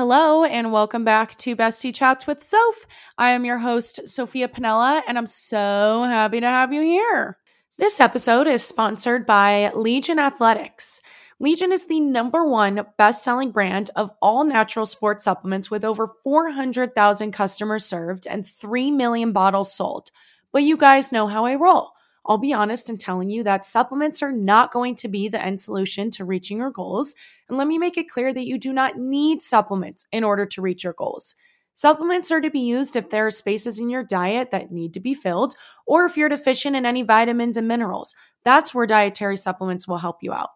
Hello, and welcome back to Bestie Chats with Soph. I am your host, Sophia Pinella, and I'm so happy to have you here. This episode is sponsored by Legion Athletics. Legion is the number one best selling brand of all natural sports supplements with over 400,000 customers served and 3 million bottles sold. But you guys know how I roll. I'll be honest in telling you that supplements are not going to be the end solution to reaching your goals. And let me make it clear that you do not need supplements in order to reach your goals. Supplements are to be used if there are spaces in your diet that need to be filled, or if you're deficient in any vitamins and minerals. That's where dietary supplements will help you out.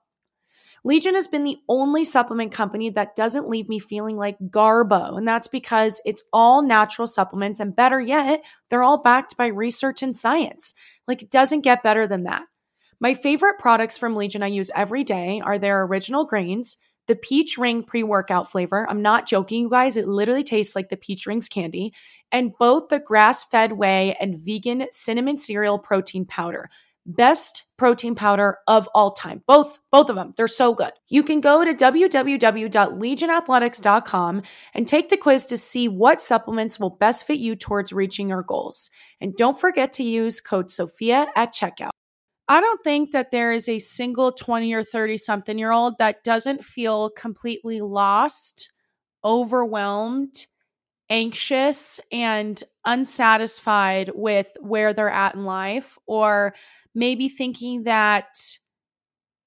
Legion has been the only supplement company that doesn't leave me feeling like garbo, and that's because it's all natural supplements, and better yet, they're all backed by research and science. Like, it doesn't get better than that. My favorite products from Legion I use every day are their original grains, the peach ring pre workout flavor. I'm not joking, you guys. It literally tastes like the peach rings candy. And both the grass fed whey and vegan cinnamon cereal protein powder. Best protein powder of all time. Both both of them. They're so good. You can go to www.legionathletics.com and take the quiz to see what supplements will best fit you towards reaching your goals. And don't forget to use code Sophia at checkout. I don't think that there is a single 20 or 30 something year old that doesn't feel completely lost, overwhelmed, anxious, and unsatisfied with where they're at in life or maybe thinking that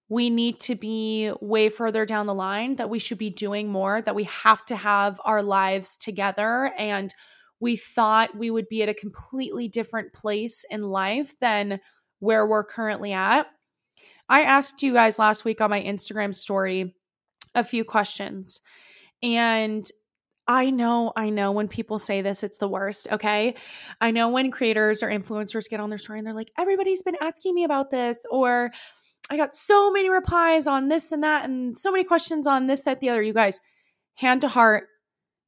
we need to be way further down the line, that we should be doing more, that we have to have our lives together. And we thought we would be at a completely different place in life than where we're currently at. I asked you guys last week on my Instagram story a few questions. And I know, I know when people say this, it's the worst. Okay. I know when creators or influencers get on their story and they're like, everybody's been asking me about this, or I got so many replies on this and that, and so many questions on this, that, the other. You guys, hand to heart,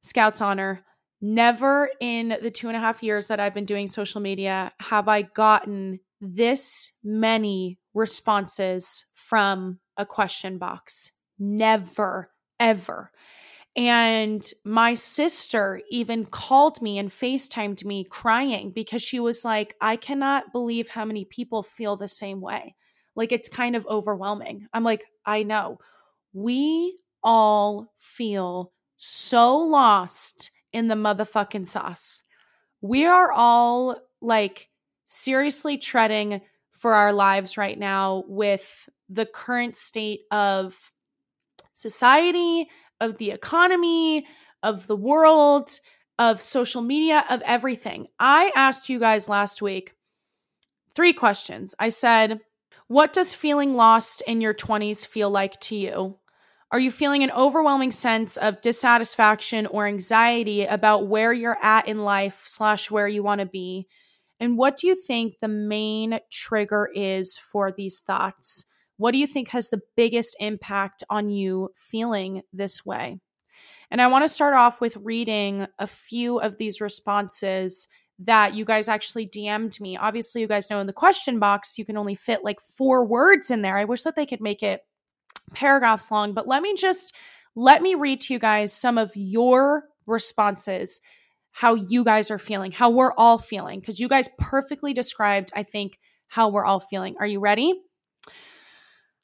Scouts honor. Never in the two and a half years that I've been doing social media have I gotten this many responses from a question box. Never, ever. And my sister even called me and FaceTimed me crying because she was like, I cannot believe how many people feel the same way. Like it's kind of overwhelming. I'm like, I know. We all feel so lost in the motherfucking sauce. We are all like seriously treading for our lives right now with the current state of society, of the economy, of the world, of social media, of everything. I asked you guys last week three questions. I said, What does feeling lost in your 20s feel like to you? Are you feeling an overwhelming sense of dissatisfaction or anxiety about where you're at in life slash where you want to be? And what do you think the main trigger is for these thoughts? What do you think has the biggest impact on you feeling this way? And I want to start off with reading a few of these responses that you guys actually DM'd me. Obviously, you guys know in the question box, you can only fit like four words in there. I wish that they could make it paragraphs long, but let me just let me read to you guys some of your responses, how you guys are feeling, how we're all feeling, because you guys perfectly described, I think, how we're all feeling. Are you ready?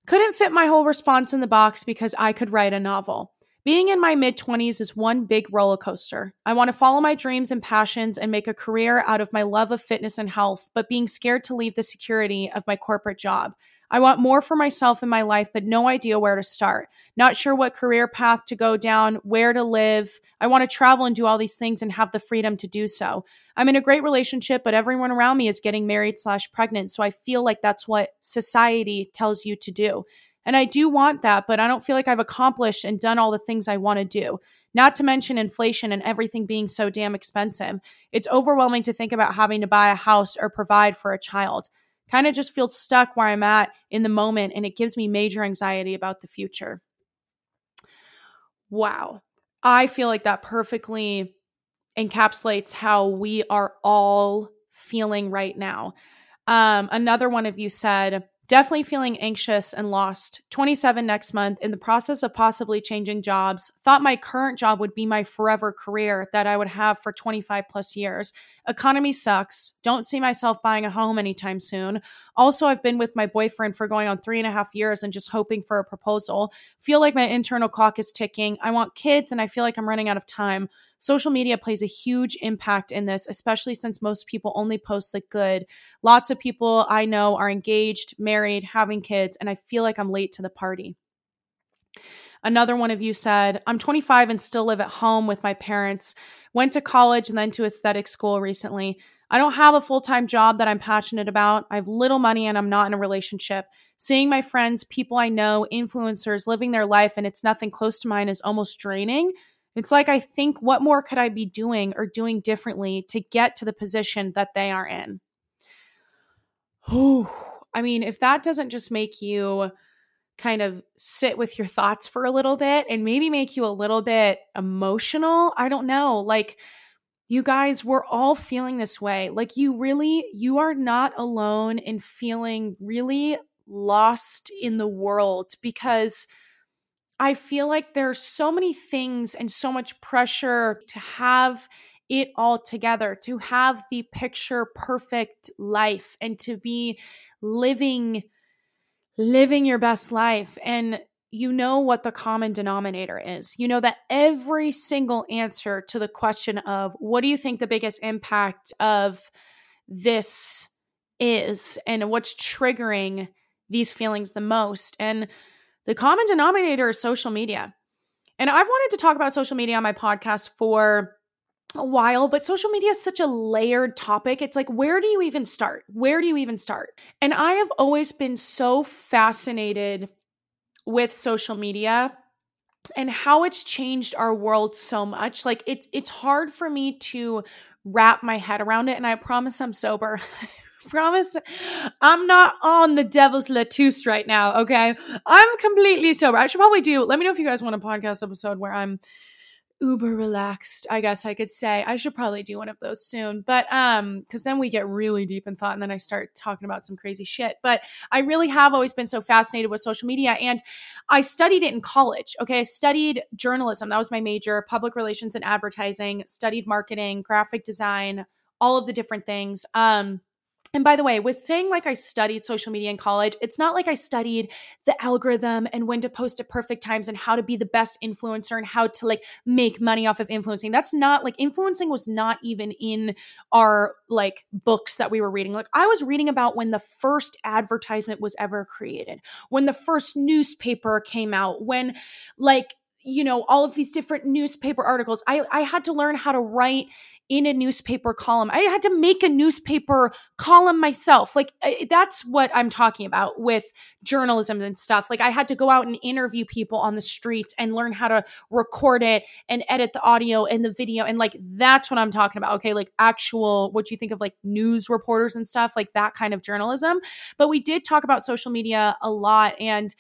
Couldn't fit my whole response in the box because I could write a novel. Being in my mid 20s is one big roller coaster. I want to follow my dreams and passions and make a career out of my love of fitness and health, but being scared to leave the security of my corporate job. I want more for myself in my life, but no idea where to start. Not sure what career path to go down, where to live. I want to travel and do all these things and have the freedom to do so. I'm in a great relationship, but everyone around me is getting married slash pregnant. So I feel like that's what society tells you to do. And I do want that, but I don't feel like I've accomplished and done all the things I want to do. Not to mention inflation and everything being so damn expensive. It's overwhelming to think about having to buy a house or provide for a child. Kind of just feel stuck where I'm at in the moment, and it gives me major anxiety about the future. Wow. I feel like that perfectly encapsulates how we are all feeling right now. Um, another one of you said, Definitely feeling anxious and lost. 27 next month, in the process of possibly changing jobs. Thought my current job would be my forever career that I would have for 25 plus years. Economy sucks. Don't see myself buying a home anytime soon. Also, I've been with my boyfriend for going on three and a half years and just hoping for a proposal. Feel like my internal clock is ticking. I want kids and I feel like I'm running out of time. Social media plays a huge impact in this, especially since most people only post the good. Lots of people I know are engaged, married, having kids, and I feel like I'm late to the party. Another one of you said, I'm 25 and still live at home with my parents. Went to college and then to aesthetic school recently. I don't have a full time job that I'm passionate about. I have little money and I'm not in a relationship. Seeing my friends, people I know, influencers living their life and it's nothing close to mine is almost draining. It's like I think, what more could I be doing or doing differently to get to the position that they are in? Whew. I mean, if that doesn't just make you kind of sit with your thoughts for a little bit and maybe make you a little bit emotional, I don't know. Like, you guys, we're all feeling this way. Like, you really, you are not alone in feeling really lost in the world because I feel like there's so many things and so much pressure to have it all together, to have the picture perfect life and to be living living your best life. And you know what the common denominator is. You know that every single answer to the question of what do you think the biggest impact of this is? And what's triggering these feelings the most? And the common denominator is social media. And I've wanted to talk about social media on my podcast for a while, but social media is such a layered topic. It's like, where do you even start? Where do you even start? And I have always been so fascinated with social media and how it's changed our world so much. Like it's it's hard for me to wrap my head around it and I promise I'm sober. promise I'm not on the devil's lettuce right now, okay? I'm completely sober. I should probably do, let me know if you guys want a podcast episode where I'm uber relaxed, I guess I could say. I should probably do one of those soon. But um cuz then we get really deep in thought and then I start talking about some crazy shit. But I really have always been so fascinated with social media and I studied it in college. Okay, I studied journalism. That was my major, public relations and advertising, studied marketing, graphic design, all of the different things. Um and by the way, with saying like I studied social media in college, it's not like I studied the algorithm and when to post at perfect times and how to be the best influencer and how to like make money off of influencing. That's not like influencing was not even in our like books that we were reading. Like I was reading about when the first advertisement was ever created, when the first newspaper came out, when like you know all of these different newspaper articles. I I had to learn how to write in a newspaper column. I had to make a newspaper column myself. Like that's what I'm talking about with journalism and stuff. Like I had to go out and interview people on the streets and learn how to record it and edit the audio and the video and like that's what I'm talking about. Okay, like actual what you think of like news reporters and stuff, like that kind of journalism. But we did talk about social media a lot and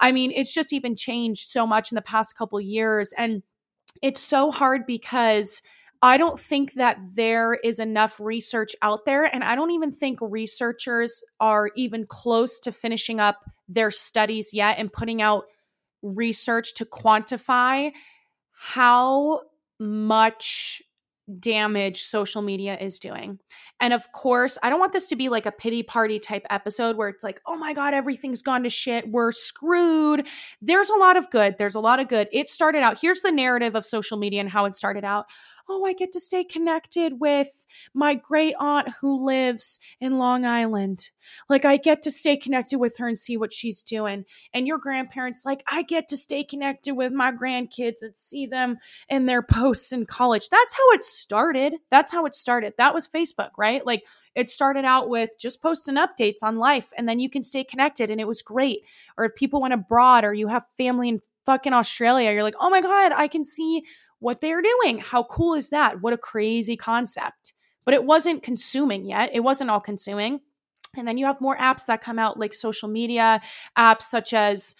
I mean, it's just even changed so much in the past couple years and it's so hard because I don't think that there is enough research out there. And I don't even think researchers are even close to finishing up their studies yet and putting out research to quantify how much damage social media is doing. And of course, I don't want this to be like a pity party type episode where it's like, oh my God, everything's gone to shit. We're screwed. There's a lot of good. There's a lot of good. It started out, here's the narrative of social media and how it started out oh, I get to stay connected with my great aunt who lives in Long Island. Like, I get to stay connected with her and see what she's doing. And your grandparents, like, I get to stay connected with my grandkids and see them in their posts in college. That's how it started. That's how it started. That was Facebook, right? Like, it started out with just posting updates on life and then you can stay connected and it was great. Or if people went abroad or you have family in fucking Australia, you're like, oh my God, I can see what they're doing. How cool is that? What a crazy concept. But it wasn't consuming yet. It wasn't all consuming. And then you have more apps that come out, like social media apps such as,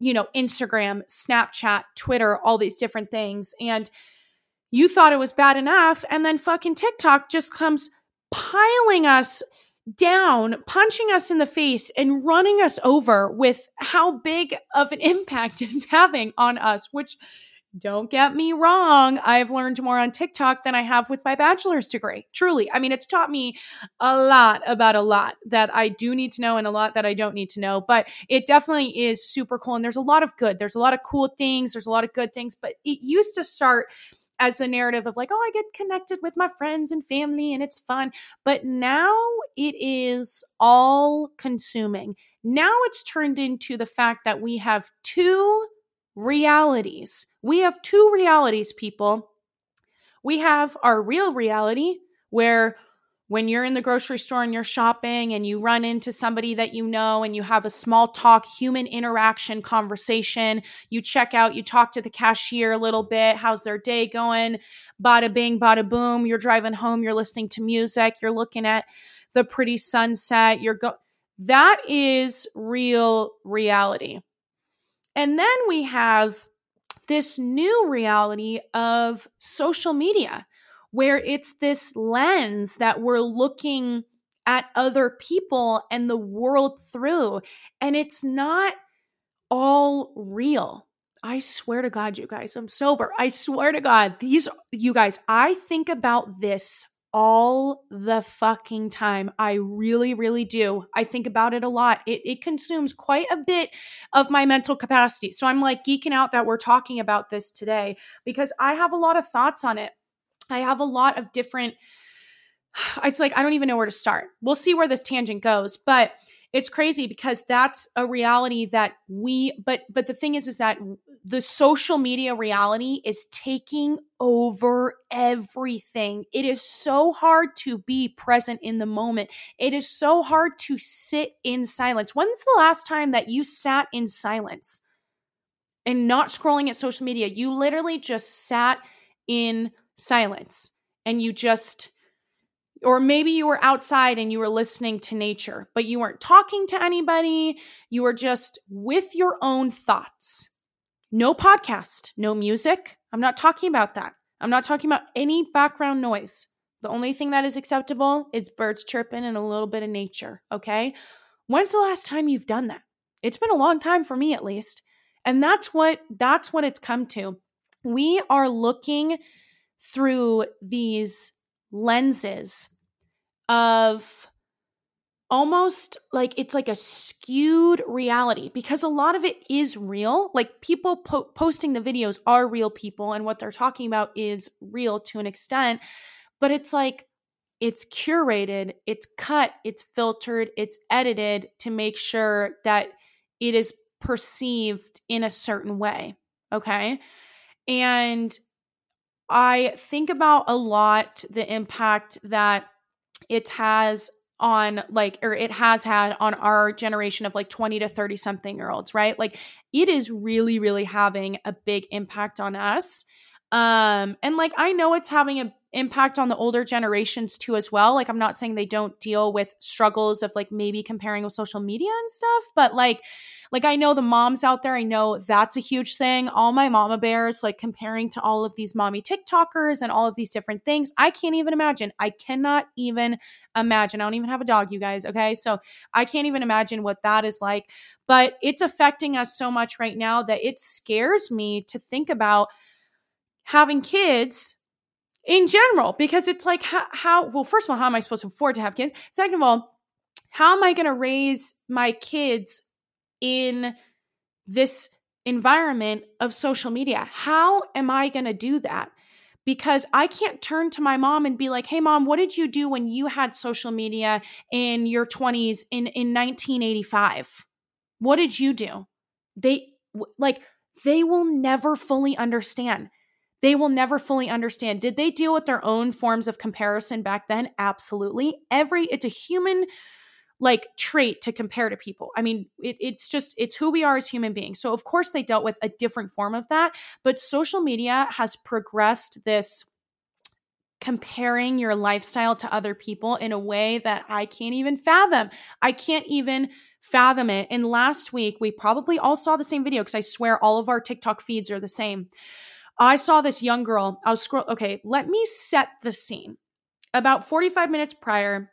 you know, Instagram, Snapchat, Twitter, all these different things. And you thought it was bad enough. And then fucking TikTok just comes piling us down, punching us in the face and running us over with how big of an impact it's having on us, which don't get me wrong, I've learned more on TikTok than I have with my bachelor's degree. Truly. I mean, it's taught me a lot about a lot that I do need to know and a lot that I don't need to know, but it definitely is super cool. And there's a lot of good. There's a lot of cool things. There's a lot of good things, but it used to start as a narrative of like, oh, I get connected with my friends and family and it's fun. But now it is all consuming. Now it's turned into the fact that we have two realities. We have two realities, people. We have our real reality where when you're in the grocery store and you're shopping and you run into somebody that you know and you have a small talk, human interaction conversation, you check out, you talk to the cashier a little bit, how's their day going? Bada bing, bada boom. You're driving home, you're listening to music, you're looking at the pretty sunset, you're go that is real reality. And then we have this new reality of social media where it's this lens that we're looking at other people and the world through. And it's not all real. I swear to God, you guys, I'm sober. I swear to God, these, you guys, I think about this all the fucking time. I really, really do. I think about it a lot. It, it consumes quite a bit of my mental capacity. So I'm like geeking out that we're talking about this today because I have a lot of thoughts on it. I have a lot of different it's like I don't even know where to start. We'll see where this tangent goes, but it's crazy because that's a reality that we but but the thing is is that the social media reality is taking over everything. It is so hard to be present in the moment. It is so hard to sit in silence. When's the last time that you sat in silence and not scrolling at social media? You literally just sat in silence and you just or maybe you were outside and you were listening to nature, but you weren't talking to anybody. You were just with your own thoughts. No podcast, no music. I'm not talking about that. I'm not talking about any background noise. The only thing that is acceptable is birds chirping and a little bit of nature, okay? When's the last time you've done that? It's been a long time for me at least. And that's what that's what it's come to. We are looking through these lenses of almost like it's like a skewed reality because a lot of it is real. Like people po- posting the videos are real people and what they're talking about is real to an extent, but it's like it's curated, it's cut, it's filtered, it's edited to make sure that it is perceived in a certain way. Okay. And I think about a lot the impact that it has on like or it has had on our generation of like 20 to 30 something year olds right? Like it is really really having a big impact on us. Um and like i know it's having a impact on the older generations too as well like i'm not saying they don't deal with struggles of like maybe comparing with social media and stuff but like like I know the moms out there, I know that's a huge thing. All my mama bears, like comparing to all of these mommy TikTokers and all of these different things. I can't even imagine. I cannot even imagine. I don't even have a dog, you guys. Okay. So I can't even imagine what that is like. But it's affecting us so much right now that it scares me to think about having kids in general because it's like how, how, well first of all how am i supposed to afford to have kids second of all how am i going to raise my kids in this environment of social media. How am I going to do that? Because I can't turn to my mom and be like, hey, mom, what did you do when you had social media in your 20s in, in 1985? What did you do? They like, they will never fully understand. They will never fully understand. Did they deal with their own forms of comparison back then? Absolutely. Every, it's a human like trait to compare to people. I mean, it, it's just, it's who we are as human beings. So, of course, they dealt with a different form of that. But social media has progressed this comparing your lifestyle to other people in a way that I can't even fathom. I can't even fathom it. And last week, we probably all saw the same video because I swear all of our TikTok feeds are the same. I saw this young girl. I was scroll. Okay, let me set the scene. About 45 minutes prior,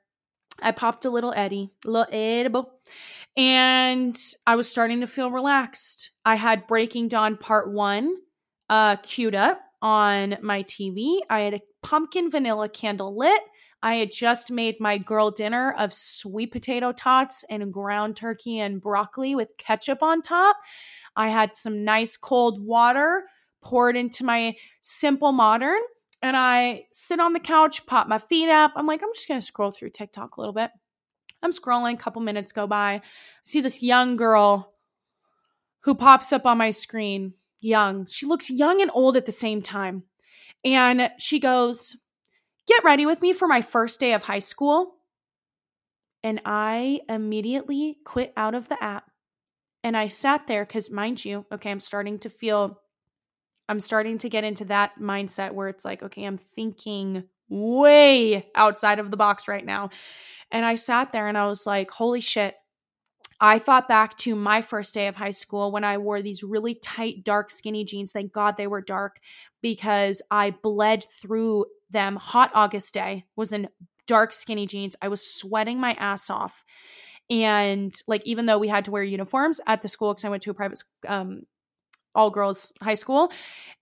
I popped a little Eddie, little edible, and I was starting to feel relaxed. I had Breaking Dawn Part One uh, queued up on my TV. I had a pumpkin vanilla candle lit. I had just made my girl dinner of sweet potato tots and ground turkey and broccoli with ketchup on top. I had some nice cold water poured into my simple modern and I sit on the couch, pop my feet up. I'm like, I'm just going to scroll through TikTok a little bit. I'm scrolling, a couple minutes go by. I see this young girl who pops up on my screen. Young. She looks young and old at the same time. And she goes, Get ready with me for my first day of high school. And I immediately quit out of the app. And I sat there because, mind you, okay, I'm starting to feel I'm starting to get into that mindset where it's like, okay, I'm thinking way outside of the box right now. And I sat there and I was like, holy shit. I thought back to my first day of high school when I wore these really tight, dark, skinny jeans. Thank God they were dark because I bled through them. Hot August day was in dark, skinny jeans. I was sweating my ass off. And like, even though we had to wear uniforms at the school because I went to a private um, all girls high school.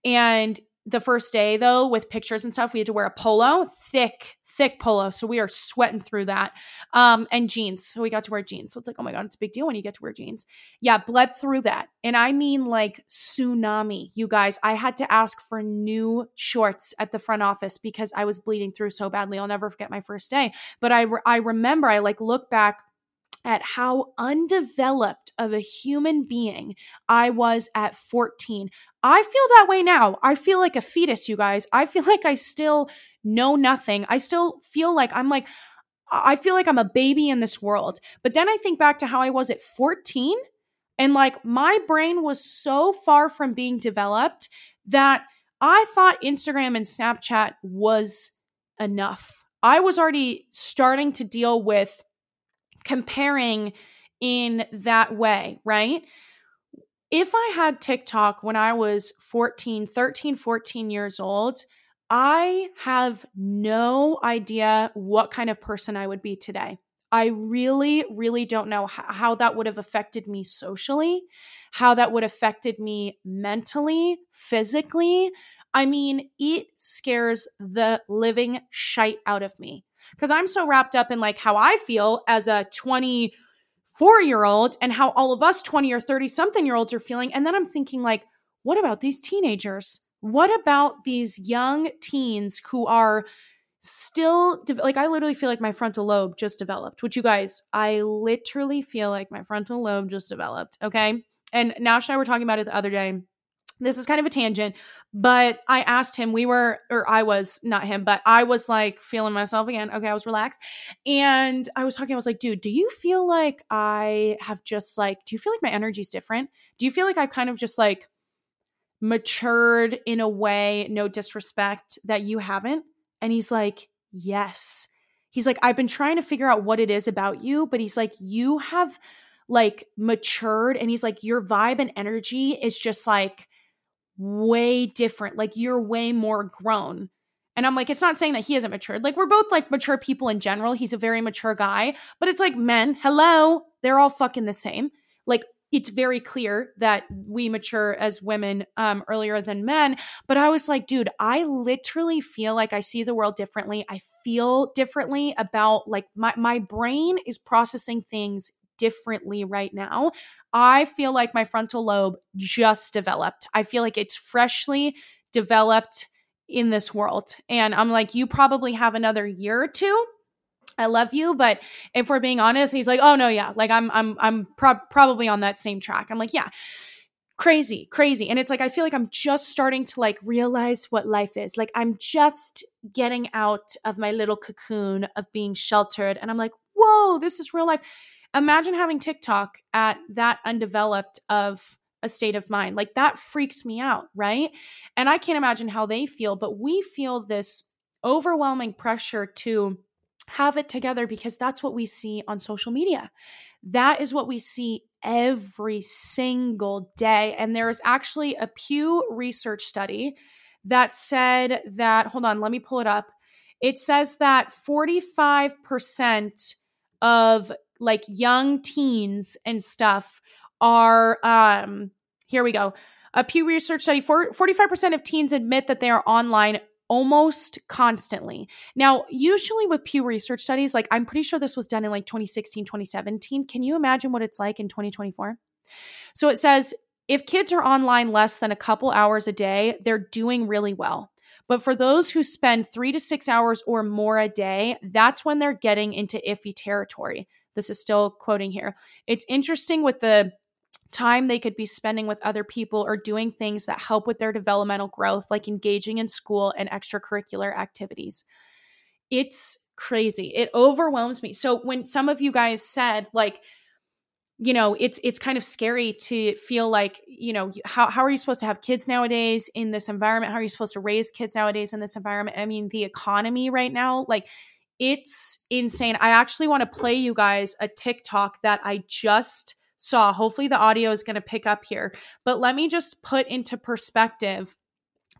And the first day though with pictures and stuff we had to wear a polo thick thick polo. So we are sweating through that. Um and jeans. So we got to wear jeans. So it's like oh my god it's a big deal when you get to wear jeans. Yeah bled through that. And i mean like tsunami you guys. I had to ask for new shorts at the front office because i was bleeding through so badly. I'll never forget my first day. But i re- i remember i like look back at how undeveloped of a human being I was at 14. I feel that way now. I feel like a fetus, you guys. I feel like I still know nothing. I still feel like I'm like, I feel like I'm a baby in this world. But then I think back to how I was at 14, and like my brain was so far from being developed that I thought Instagram and Snapchat was enough. I was already starting to deal with comparing in that way, right? If I had TikTok when I was 14, 13, 14 years old, I have no idea what kind of person I would be today. I really, really don't know how, that would have affected me socially, how that would have affected me mentally, physically. I mean, it scares the living shite out of me because I'm so wrapped up in like how I feel as a 24 year old and how all of us 20 or 30 something year olds are feeling. And then I'm thinking, like, what about these teenagers? What about these young teens who are still de- like I literally feel like my frontal lobe just developed. Which you guys, I literally feel like my frontal lobe just developed. Okay. And Nash and I were talking about it the other day this is kind of a tangent, but I asked him, we were, or I was, not him, but I was like feeling myself again. Okay, I was relaxed. And I was talking, I was like, dude, do you feel like I have just like, do you feel like my energy is different? Do you feel like I've kind of just like matured in a way, no disrespect, that you haven't? And he's like, yes. He's like, I've been trying to figure out what it is about you, but he's like, you have like matured. And he's like, your vibe and energy is just like, way different. Like you're way more grown. And I'm like, it's not saying that he hasn't matured. Like we're both like mature people in general. He's a very mature guy, but it's like men, hello, they're all fucking the same. Like it's very clear that we mature as women um, earlier than men. But I was like, dude, I literally feel like I see the world differently. I feel differently about like my my brain is processing things differently right now. I feel like my frontal lobe just developed. I feel like it's freshly developed in this world. And I'm like, you probably have another year or two. I love you, but if we're being honest, he's like, "Oh no, yeah, like I'm I'm I'm pro- probably on that same track." I'm like, "Yeah." Crazy, crazy. And it's like I feel like I'm just starting to like realize what life is. Like I'm just getting out of my little cocoon of being sheltered and I'm like, "Whoa, this is real life." Imagine having TikTok at that undeveloped of a state of mind. Like that freaks me out, right? And I can't imagine how they feel, but we feel this overwhelming pressure to have it together because that's what we see on social media. That is what we see every single day. And there is actually a Pew Research study that said that, hold on, let me pull it up. It says that 45% of like young teens and stuff are um here we go. A pew research study 45% of teens admit that they are online almost constantly. Now usually with pew research studies like i'm pretty sure this was done in like 2016 2017 can you imagine what it's like in 2024 so it says if kids are online less than a couple hours a day they're doing really well. But for those who spend three to six hours or more a day, that's when they're getting into iffy territory. This is still quoting here. It's interesting with the time they could be spending with other people or doing things that help with their developmental growth, like engaging in school and extracurricular activities. It's crazy. It overwhelms me. So when some of you guys said, like, you know it's it's kind of scary to feel like you know how, how are you supposed to have kids nowadays in this environment how are you supposed to raise kids nowadays in this environment i mean the economy right now like it's insane. I actually want to play you guys a tiktok that i just saw. Hopefully the audio is going to pick up here. But let me just put into perspective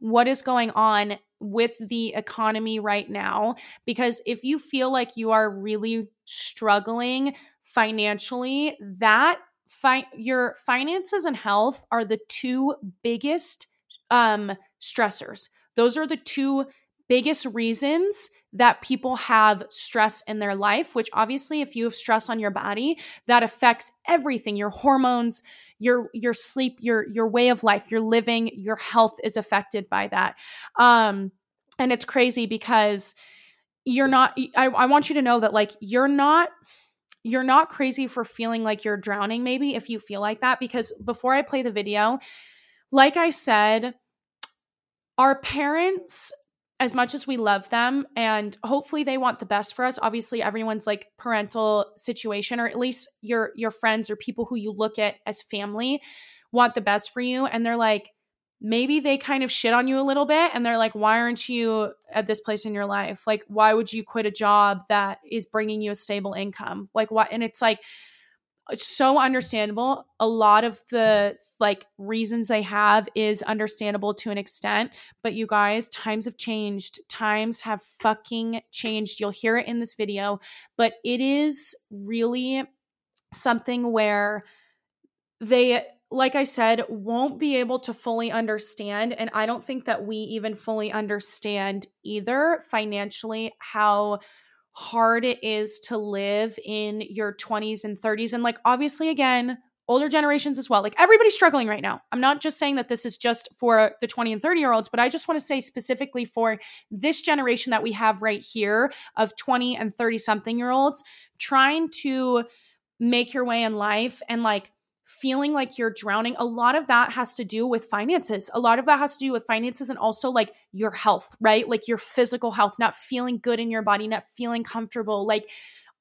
what is going on with the economy right now. Because if you feel like you are really struggling financially, that fi- your finances and health are the two biggest um, stressors. Those are the two biggest reasons that people have stress in their life, which obviously if you have stress on your body, that affects everything, your hormones, your your sleep, your your way of life, your living, your health is affected by that. Um and it's crazy because you're not I, I want you to know that like you're not you're not crazy for feeling like you're drowning, maybe if you feel like that. Because before I play the video, like I said, our parents, as much as we love them and hopefully they want the best for us, obviously everyone's like parental situation, or at least your your friends or people who you look at as family want the best for you. And they're like, maybe they kind of shit on you a little bit and they're like why aren't you at this place in your life like why would you quit a job that is bringing you a stable income like what and it's like it's so understandable a lot of the like reasons they have is understandable to an extent but you guys times have changed times have fucking changed you'll hear it in this video but it is really something where they like I said, won't be able to fully understand. And I don't think that we even fully understand either financially how hard it is to live in your 20s and 30s. And like, obviously, again, older generations as well. Like, everybody's struggling right now. I'm not just saying that this is just for the 20 and 30 year olds, but I just want to say specifically for this generation that we have right here of 20 and 30 something year olds trying to make your way in life and like feeling like you're drowning, a lot of that has to do with finances. A lot of that has to do with finances and also like your health, right? Like your physical health, not feeling good in your body, not feeling comfortable. Like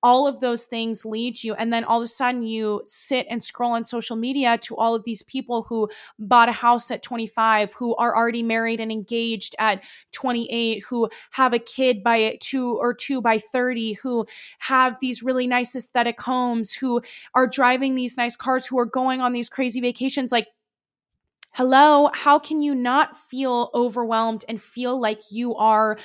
all of those things lead you. And then all of a sudden you sit and scroll on social media to all of these people who bought a house at 25 who are already married and engaged at 28 who have a kid by two or two by 30 who have these really nice aesthetic homes who are driving these nice cars who are going on these crazy vacations. Like hello how can you not feel overwhelmed and feel like you are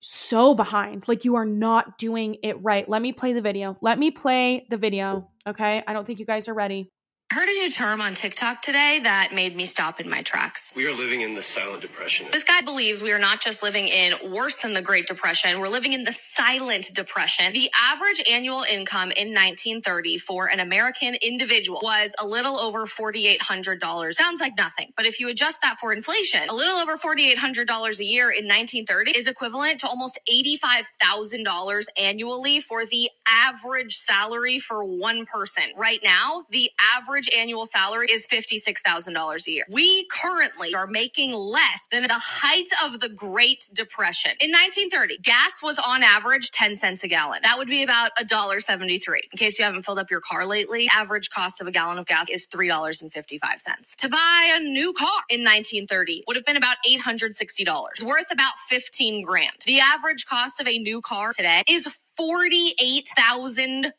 so behind. Like you are not doing it right. Let me play the video. Let me play the video. Okay. I don't think you guys are ready heard a new term on TikTok today that made me stop in my tracks. We are living in the silent depression. This guy believes we are not just living in worse than the Great Depression, we're living in the silent depression. The average annual income in 1930 for an American individual was a little over $4,800. Sounds like nothing, but if you adjust that for inflation, a little over $4,800 a year in 1930 is equivalent to almost $85,000 annually for the average salary for one person. Right now, the average average annual salary is $56,000 a year. We currently are making less than the height of the Great Depression. In 1930, gas was on average 10 cents a gallon. That would be about $1.73. In case you haven't filled up your car lately, average cost of a gallon of gas is $3.55. To buy a new car in 1930 would have been about $860, worth about 15 grand. The average cost of a new car today is $48,000.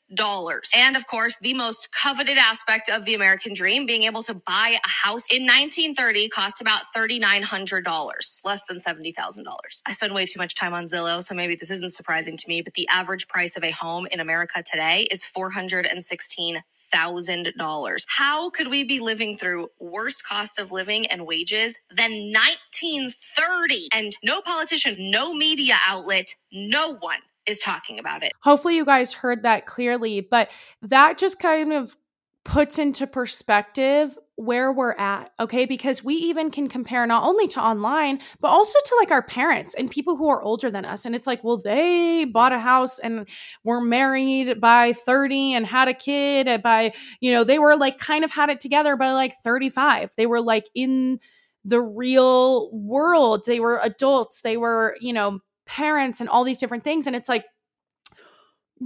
And of course, the most coveted aspect of the American dream, being able to buy a house in 1930 cost about $3,900, less than $70,000. I spend way too much time on Zillow, so maybe this isn't surprising to me, but the average price of a home in America today is 416 thousand dollars. How could we be living through worse cost of living and wages than 1930? And no politician, no media outlet, no one is talking about it. Hopefully, you guys heard that clearly, but that just kind of puts into perspective where we're at, okay? Because we even can compare not only to online, but also to like our parents and people who are older than us. And it's like, well, they bought a house and were married by 30 and had a kid by, you know, they were like kind of had it together by like 35. They were like in the real world. They were adults. They were, you know, parents and all these different things. And it's like,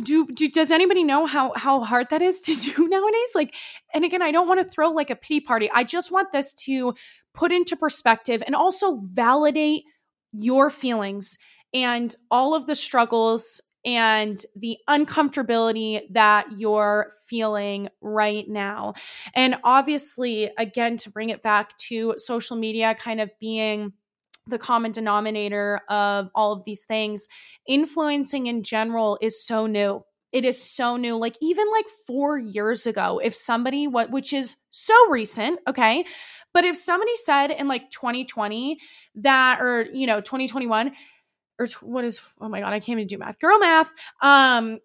do, do does anybody know how how hard that is to do nowadays like and again i don't want to throw like a pity party i just want this to put into perspective and also validate your feelings and all of the struggles and the uncomfortability that you're feeling right now. And obviously, again, to bring it back to social media kind of being the common denominator of all of these things. Influencing in general is so new. It is so new. Like even like 4 years ago, if somebody what which is so recent, okay? But if somebody said in like 2020 that or you know, 2021 or what is oh my god, I can't even do math. Girl math. Um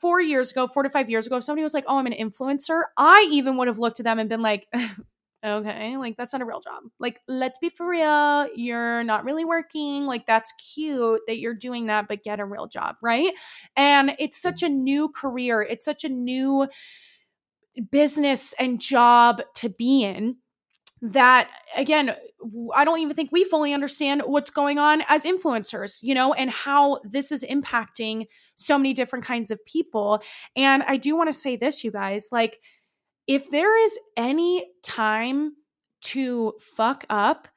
four years ago, four to five years ago, if somebody was like, Oh, I'm an influencer, I even would have looked at them and been like, Okay, like that's not a real job. Like, let's be for real. You're not really working. Like, that's cute that you're doing that, but get a real job, right? And it's such a new career, it's such a new business and job to be in that again i don't even think we fully understand what's going on as influencers you know and how this is impacting so many different kinds of people and i do want to say this you guys like if there is any time to fuck up,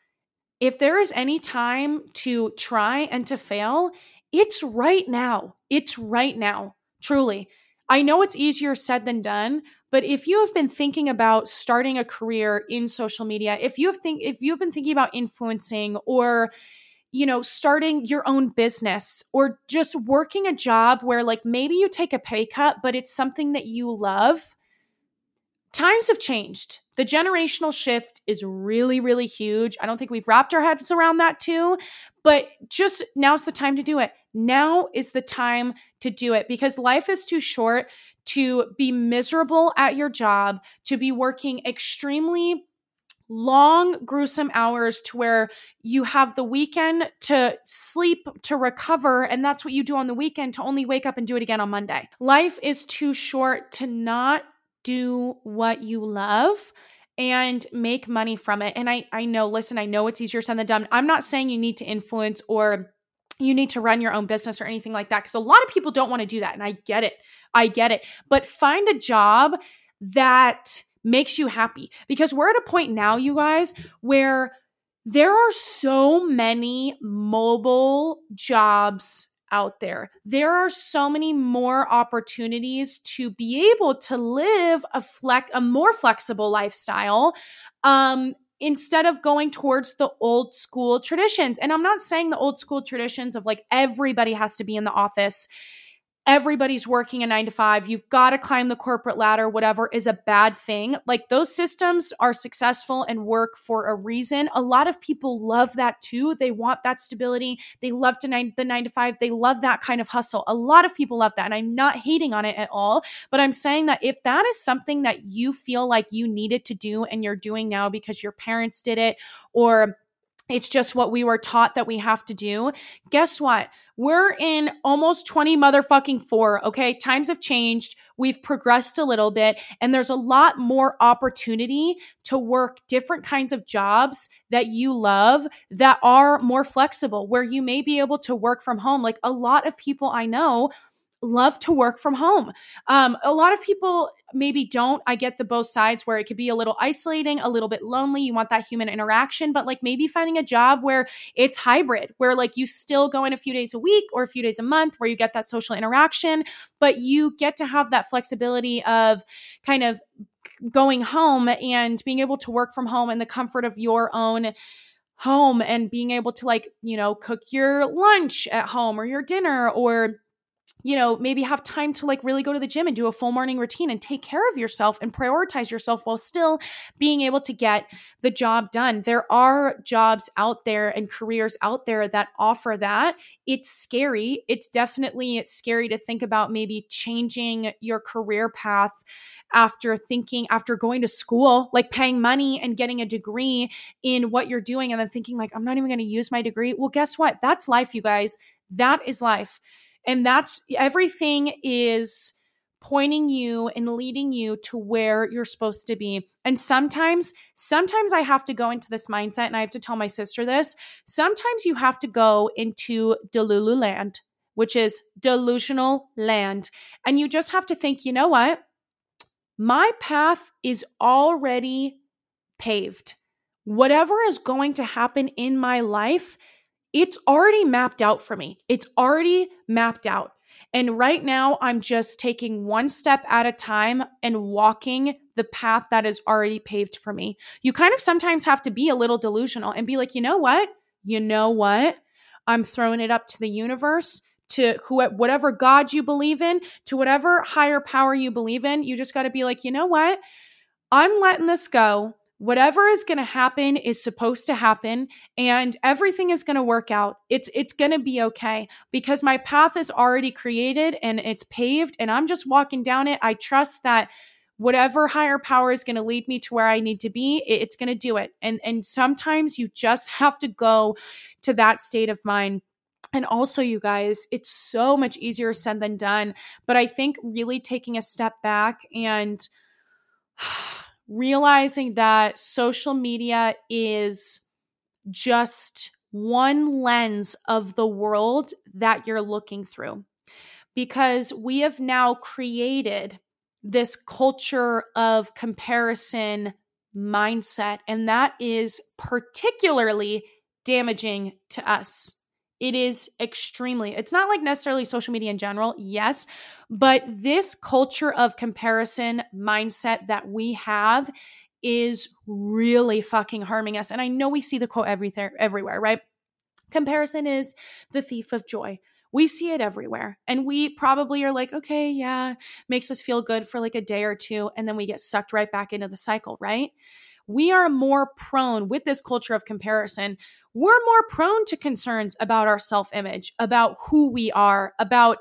if there is any time to try and to fail, it's right now. It's right now, truly. I know it's easier said than done, but if you have been thinking about starting a career in social media, if you have think if you've been thinking about influencing or you know, starting your own business or just working a job where like maybe you take a pay cut, but it's something that you love, times have changed. The generational shift is really, really huge. I don't think we've wrapped our heads around that too, but just now's the time to do it. Now is the time to do it because life is too short to be miserable at your job, to be working extremely long, gruesome hours to where you have the weekend to sleep, to recover, and that's what you do on the weekend to only wake up and do it again on Monday. Life is too short to not do what you love and make money from it. And I I know, listen, I know it's easier said than done. I'm not saying you need to influence or you need to run your own business or anything like that because a lot of people don't want to do that and I get it. I get it. But find a job that makes you happy because we're at a point now you guys where there are so many mobile jobs out there. There are so many more opportunities to be able to live a flex a more flexible lifestyle um instead of going towards the old school traditions. And I'm not saying the old school traditions of like everybody has to be in the office everybody's working a nine to five, you've got to climb the corporate ladder, whatever is a bad thing. Like those systems are successful and work for a reason. A lot of people love that too. They want that stability. They love to nine, the nine to five. They love that kind of hustle. A lot of people love that. And I'm not hating on it at all. But I'm saying that if that is something that you feel like you needed to do and you're doing now because your parents did it or it's just what we were taught that we have to do. Guess what? We're in almost 20 motherfucking four. Okay. Times have changed. We've progressed a little bit, and there's a lot more opportunity to work different kinds of jobs that you love that are more flexible, where you may be able to work from home. Like a lot of people I know love to work from home. Um, a lot of people maybe don't. I get the both sides where it could be a little isolating, a little bit lonely. You want that human interaction, but like maybe finding a job where it's hybrid, where like you still go in a few days a week or a few days a month where you get that social interaction, but you get to have that flexibility of kind of going home and being able to work from home in the comfort of your own home and being able to like, you know, cook your lunch at home or your dinner or you know, maybe have time to like really go to the gym and do a full morning routine and take care of yourself and prioritize yourself while still being able to get the job done. There are jobs out there and careers out there that offer that. It's scary. It's definitely scary to think about maybe changing your career path after thinking after going to school like paying money and getting a degree in what you're doing and then thinking like I'm not even going to use my degree. Well, guess what? That's life, you guys. That is life. And that's everything is pointing you and leading you to where you're supposed to be. And sometimes, sometimes I have to go into this mindset and I have to tell my sister this. Sometimes you have to go into Delulu land, which is delusional land. And you just have to think, you know what? My path is already paved. Whatever is going to happen in my life it's already mapped out for me. It's already mapped out. And right now, I'm just taking one step at a time and walking the path that is already paved for me. You kind of sometimes have to be a little delusional and be like, you know what? You know what? I'm throwing it up to the universe, to who, whatever God you believe in, to whatever higher power you believe in. You just got to be like, you know what? I'm letting this go whatever is going to happen is supposed to happen and everything is going to work out. It's it's going to be okay because my path is already created and it's paved and i'm just walking down it. I trust that whatever higher power is going to lead me to where i need to be it's going to do it. And and sometimes you just have to go to that state of mind. And also, you guys, it's so much easier said than done. But I think really taking a step back and realizing that social media is just one lens of the world that you're looking through. Because we have now created this culture of comparison mindset, and that is particularly damaging to us. It is extremely, it's not like necessarily social media in general, yes, but this culture of comparison mindset that we have is really fucking harming us. And I know we see the quote everything everywhere, right? Comparison is the thief of joy. We see it everywhere. And we probably are like, okay, yeah, makes us feel good for like a day or two. And then we get sucked right back into the cycle, right? We are more prone with this culture of comparison we're more prone to concerns about our self image, about who we are, about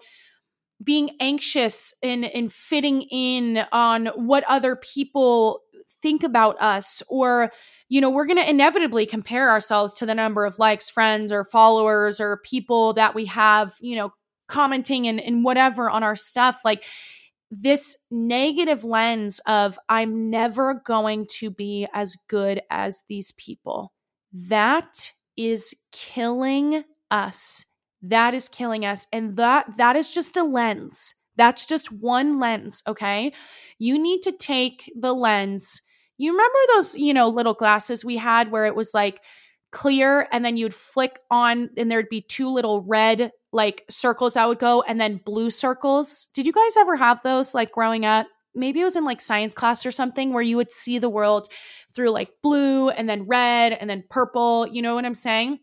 being anxious and, fitting in on what other people think about us or you know we're going to inevitably compare ourselves to the number of likes friends or followers or people that we have you know commenting and, and whatever on our stuff. Like this negative lens of i'm never going to be as good as these people. That is killing us. That is killing us. And that that is just a lens. That's just one lens, okay? You need to take the lens. You remember those, you know, little glasses we had where it was like clear and then you'd flick on and there'd be two little red like circles that would go and then blue circles. Did you guys ever have those like growing up? Maybe it was in like science class or something where you would see the world through like blue and then red and then purple. You know what I'm saying?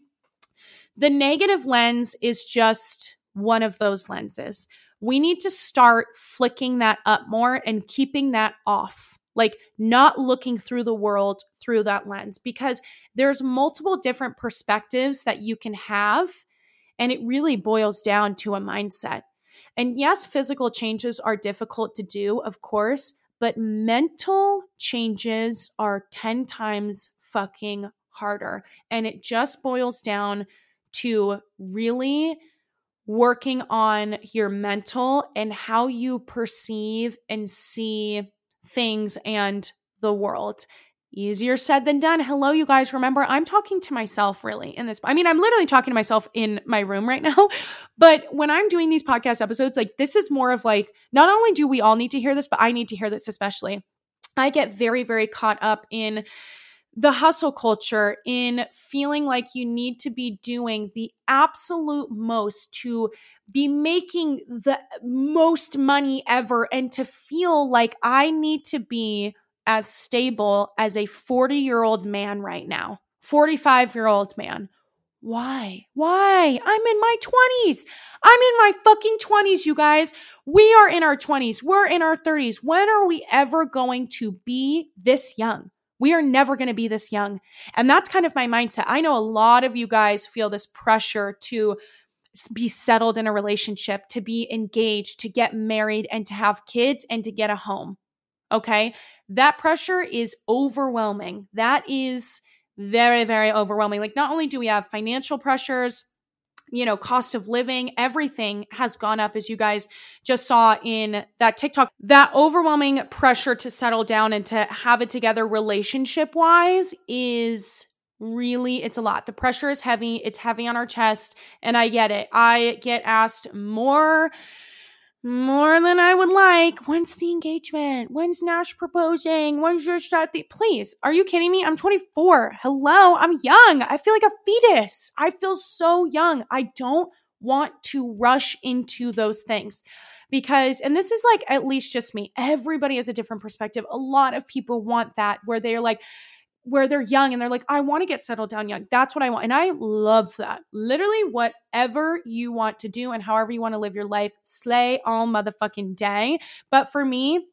The negative lens is just one of those lenses. We need to start flicking that up more and keeping that off. Like not looking through the world through that lens because there's multiple different perspectives that you can have and it really boils down to a mindset. And yes, physical changes are difficult to do, of course, but mental changes are 10 times fucking harder. And it just boils down to really working on your mental and how you perceive and see things and the world. Easier said than done. Hello, you guys. Remember, I'm talking to myself really in this. I mean, I'm literally talking to myself in my room right now. But when I'm doing these podcast episodes, like this is more of like, not only do we all need to hear this, but I need to hear this especially. I get very, very caught up in the hustle culture, in feeling like you need to be doing the absolute most to be making the most money ever and to feel like I need to be as stable as a 40 year old man right now, 45 year old man. Why? Why? I'm in my 20s. I'm in my fucking 20s, you guys. We are in our 20s. We're in our 30s. When are we ever going to be this young? We are never going to be this young. And that's kind of my mindset. I know a lot of you guys feel this pressure to be settled in a relationship, to be engaged, to get married, and to have kids and to get a home. Okay. That pressure is overwhelming. That is very, very overwhelming. Like, not only do we have financial pressures, you know, cost of living, everything has gone up, as you guys just saw in that TikTok. That overwhelming pressure to settle down and to have it together relationship wise is really it's a lot the pressure is heavy it's heavy on our chest and i get it i get asked more more than I would like. When's the engagement? When's Nash proposing? When's your shot? The- Please, are you kidding me? I'm 24. Hello, I'm young. I feel like a fetus. I feel so young. I don't want to rush into those things because, and this is like at least just me, everybody has a different perspective. A lot of people want that where they're like, where they're young and they're like, I want to get settled down young. That's what I want. And I love that. Literally, whatever you want to do and however you want to live your life, slay all motherfucking day. But for me,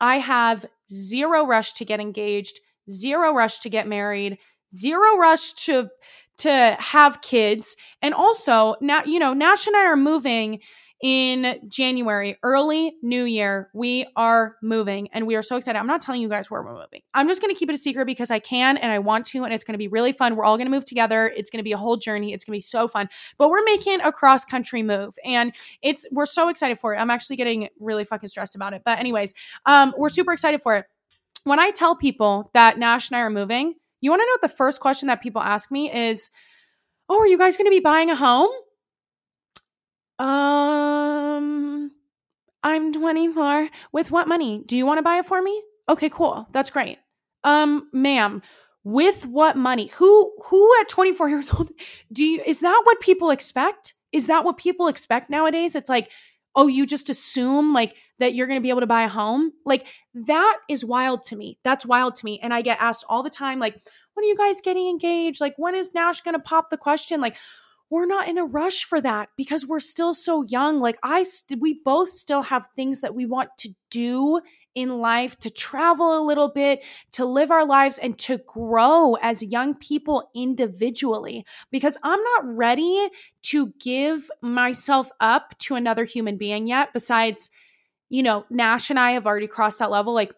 I have zero rush to get engaged, zero rush to get married, zero rush to to have kids. And also, now, you know, Nash and I are moving in January, early new year, we are moving and we are so excited. I'm not telling you guys where we're moving. I'm just going to keep it a secret because I can and I want to, and it's going to be really fun. We're all going to move together. It's going to be a whole journey. It's going to be so fun. But we're making a cross country move and it's, we're so excited for it. I'm actually getting really fucking stressed about it. But, anyways, um, we're super excited for it. When I tell people that Nash and I are moving, you want to know the first question that people ask me is, Oh, are you guys going to be buying a home? Um, I'm 24. With what money? Do you want to buy it for me? Okay, cool. That's great. Um, ma'am, with what money? Who who at 24 years old do you is that what people expect? Is that what people expect nowadays? It's like, oh, you just assume like that you're going to be able to buy a home? Like that is wild to me. That's wild to me. And I get asked all the time like, when are you guys getting engaged? Like when is Nash going to pop the question? Like we're not in a rush for that because we're still so young. Like I st- we both still have things that we want to do in life, to travel a little bit, to live our lives and to grow as young people individually because I'm not ready to give myself up to another human being yet besides you know, Nash and I have already crossed that level like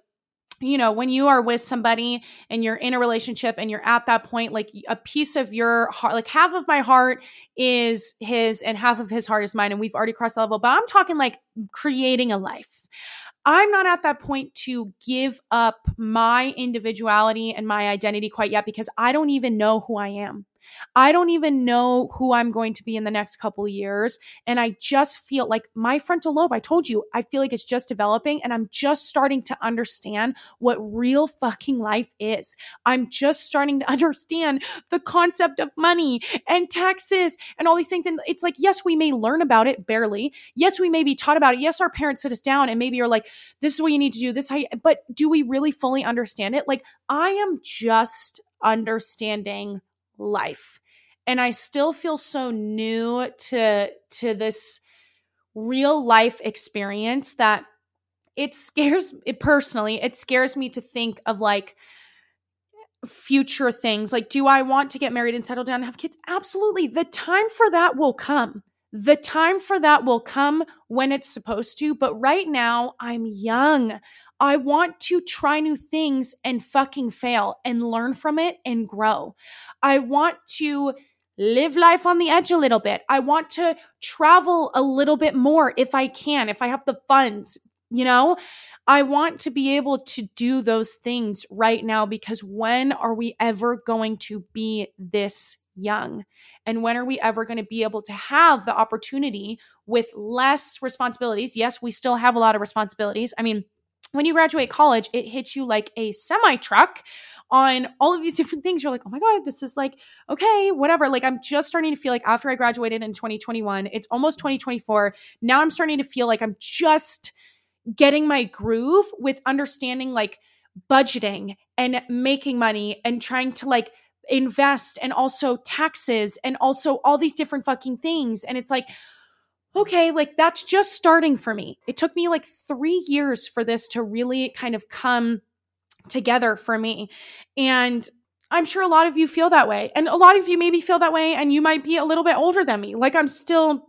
you know, when you are with somebody and you're in a relationship and you're at that point, like a piece of your heart, like half of my heart is his and half of his heart is mine. And we've already crossed the level, but I'm talking like creating a life. I'm not at that point to give up my individuality and my identity quite yet because I don't even know who I am. I don't even know who I'm going to be in the next couple years. And I just feel like my frontal lobe, I told you, I feel like it's just developing and I'm just starting to understand what real fucking life is. I'm just starting to understand the concept of money and taxes and all these things. And it's like, yes, we may learn about it barely. Yes, we may be taught about it. Yes, our parents sit us down and maybe are like, this is what you need to do, this how but do we really fully understand it? Like, I am just understanding life. And I still feel so new to to this real life experience that it scares it personally, it scares me to think of like future things. Like, do I want to get married and settle down and have kids? Absolutely. The time for that will come. The time for that will come when it's supposed to. But right now, I'm young. I want to try new things and fucking fail and learn from it and grow. I want to live life on the edge a little bit. I want to travel a little bit more if I can, if I have the funds. You know, I want to be able to do those things right now because when are we ever going to be this young? And when are we ever going to be able to have the opportunity with less responsibilities? Yes, we still have a lot of responsibilities. I mean, when you graduate college, it hits you like a semi truck on all of these different things. You're like, oh my God, this is like, okay, whatever. Like, I'm just starting to feel like after I graduated in 2021, it's almost 2024. Now I'm starting to feel like I'm just getting my groove with understanding like budgeting and making money and trying to like invest and also taxes and also all these different fucking things. And it's like, okay, like that's just starting for me. It took me like three years for this to really kind of come together for me. And I'm sure a lot of you feel that way. And a lot of you maybe feel that way, and you might be a little bit older than me. Like I'm still,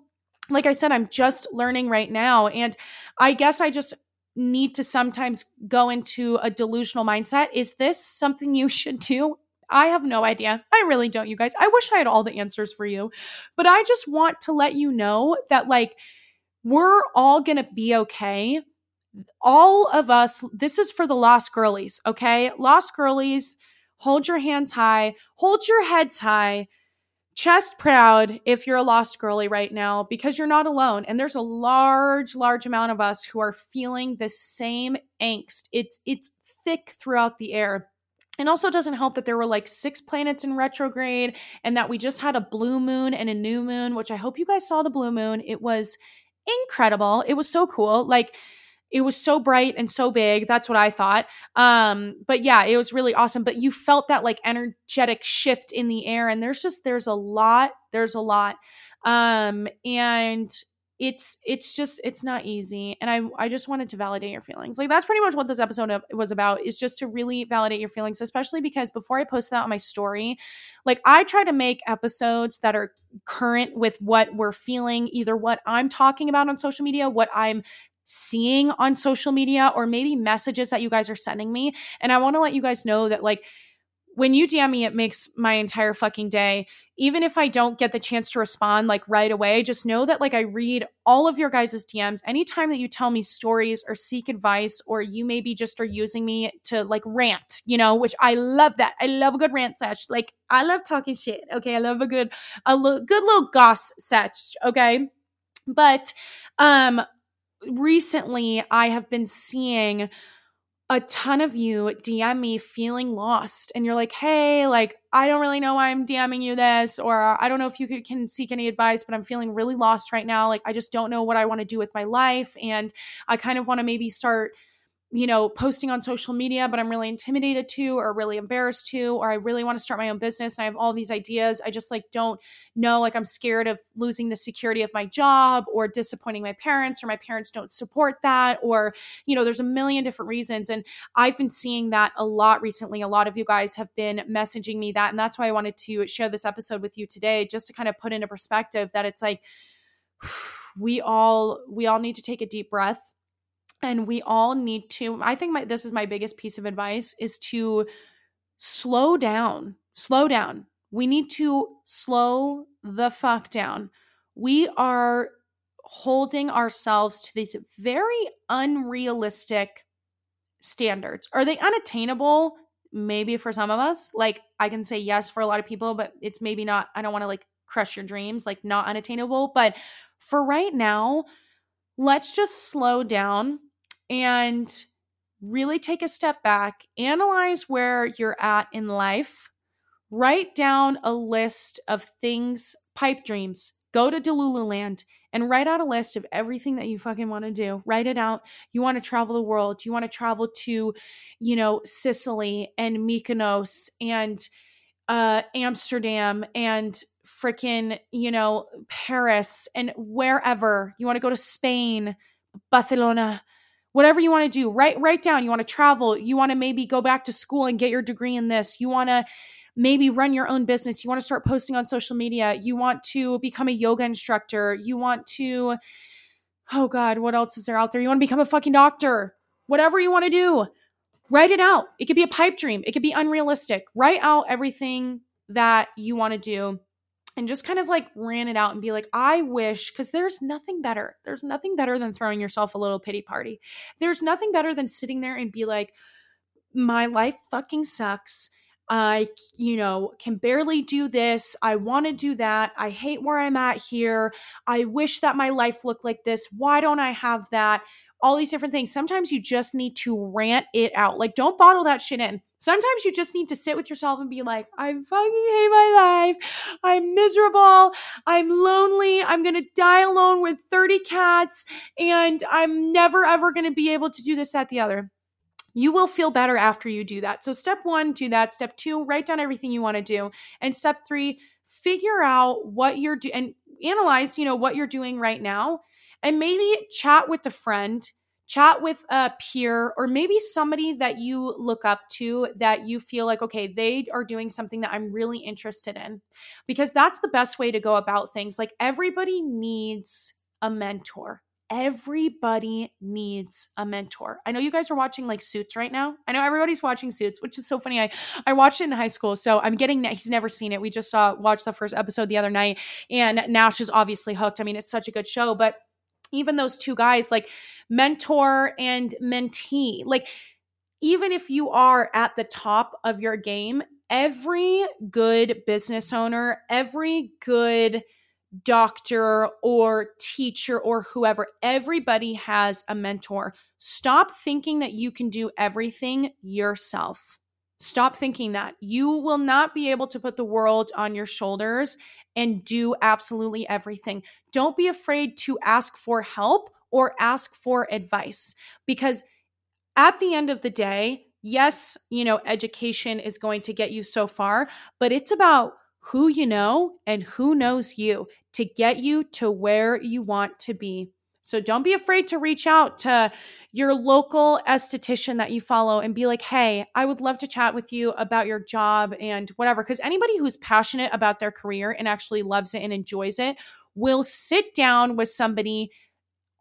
like I said, I'm just learning right now. And I guess I just need to sometimes go into a delusional mindset. Is this something you should do? I have no idea. I really don't, you guys. I wish I had all the answers for you, but I just want to let you know that, like, we're all gonna be okay. All of us, this is for the lost girlies, okay? Lost girlies, hold your hands high, hold your heads high, chest proud if you're a lost girly right now because you're not alone. And there's a large, large amount of us who are feeling the same angst. It's it's thick throughout the air. And also doesn't help that there were like six planets in retrograde and that we just had a blue moon and a new moon, which I hope you guys saw the blue moon. It was incredible. It was so cool. Like it was so bright and so big. That's what I thought. Um, but yeah, it was really awesome. But you felt that like energetic shift in the air, and there's just there's a lot, there's a lot. Um, and it's it's just it's not easy and i i just wanted to validate your feelings. Like that's pretty much what this episode was about is just to really validate your feelings especially because before i post that on my story like i try to make episodes that are current with what we're feeling either what i'm talking about on social media what i'm seeing on social media or maybe messages that you guys are sending me and i want to let you guys know that like when you DM me, it makes my entire fucking day. Even if I don't get the chance to respond like right away, just know that like I read all of your guys' DMs. Anytime that you tell me stories or seek advice, or you maybe just are using me to like rant, you know, which I love that. I love a good rant sesh. Like I love talking shit. Okay. I love a good, a l- good little goss sesh. Okay. But um recently I have been seeing a ton of you DM me feeling lost and you're like, hey, like, I don't really know why I'm DMing you this, or I don't know if you can seek any advice, but I'm feeling really lost right now. Like, I just don't know what I want to do with my life. And I kind of want to maybe start you know, posting on social media, but I'm really intimidated to or really embarrassed to, or I really want to start my own business and I have all these ideas. I just like don't know, like I'm scared of losing the security of my job or disappointing my parents or my parents don't support that or, you know, there's a million different reasons. And I've been seeing that a lot recently. A lot of you guys have been messaging me that. And that's why I wanted to share this episode with you today, just to kind of put into perspective that it's like, we all we all need to take a deep breath and we all need to i think my, this is my biggest piece of advice is to slow down slow down. We need to slow the fuck down. We are holding ourselves to these very unrealistic standards. Are they unattainable? Maybe for some of us. Like i can say yes for a lot of people but it's maybe not i don't want to like crush your dreams like not unattainable. But for right now let's just slow down and really take a step back, analyze where you're at in life, write down a list of things, pipe dreams, go to Delululand and write out a list of everything that you fucking want to do. Write it out. You want to travel the world. You want to travel to, you know, Sicily and Mykonos and uh, Amsterdam and freaking, you know, Paris and wherever. You want to go to Spain, Barcelona whatever you want to do write write down you want to travel you want to maybe go back to school and get your degree in this you want to maybe run your own business you want to start posting on social media you want to become a yoga instructor you want to oh god what else is there out there? You want to become a fucking doctor whatever you want to do write it out. It could be a pipe dream it could be unrealistic. Write out everything that you want to do and just kind of like ran it out and be like, I wish, because there's nothing better. There's nothing better than throwing yourself a little pity party. There's nothing better than sitting there and be like, my life fucking sucks. I, you know, can barely do this. I want to do that. I hate where I'm at here. I wish that my life looked like this. Why don't I have that? All these different things. Sometimes you just need to rant it out. Like, don't bottle that shit in. Sometimes you just need to sit with yourself and be like, I fucking hate my life. I'm miserable. I'm lonely. I'm going to die alone with 30 cats. And I'm never, ever going to be able to do this, that, the other you will feel better after you do that. So, step one, do that. Step two, write down everything you want to do. And step three, figure out what you're doing and analyze, you know, what you're doing right now. And maybe chat with a friend, chat with a peer, or maybe somebody that you look up to that you feel like, okay, they are doing something that I'm really interested in. Because that's the best way to go about things. Like, everybody needs a mentor everybody needs a mentor. I know you guys are watching like Suits right now. I know everybody's watching Suits, which is so funny. I I watched it in high school, so I'm getting he's never seen it. We just saw watched the first episode the other night, and Nash is obviously hooked. I mean, it's such a good show, but even those two guys, like mentor and mentee, like even if you are at the top of your game, every good business owner, every good doctor or teacher or whoever. Everybody has a mentor. Stop thinking that you can do everything yourself. Stop thinking that. You will not be able to put the world on your shoulders and do absolutely everything. Don't be afraid to ask for help or ask for advice because at the end of the day, yes, you know, education is going to get you so far, but it's about who you know and who knows you to get you to where you want to be. So don't be afraid to reach out to your local esthetician that you follow and be like, hey, I would love to chat with you about your job and whatever. Because anybody who's passionate about their career and actually loves it and enjoys it will sit down with somebody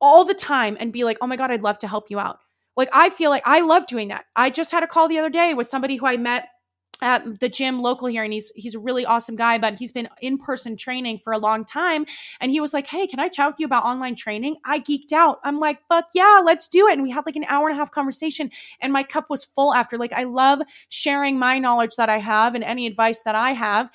all the time and be like, oh my God, I'd love to help you out. Like, I feel like I love doing that. I just had a call the other day with somebody who I met at the gym local here and he's he's a really awesome guy but he's been in person training for a long time. And he was like hey can i chat with you about online training? I geeked out. I'm like fuck yeah let's do it. And we had like an hour and a half conversation and my cup was full after. Like i love sharing my knowledge that i have and any advice that i have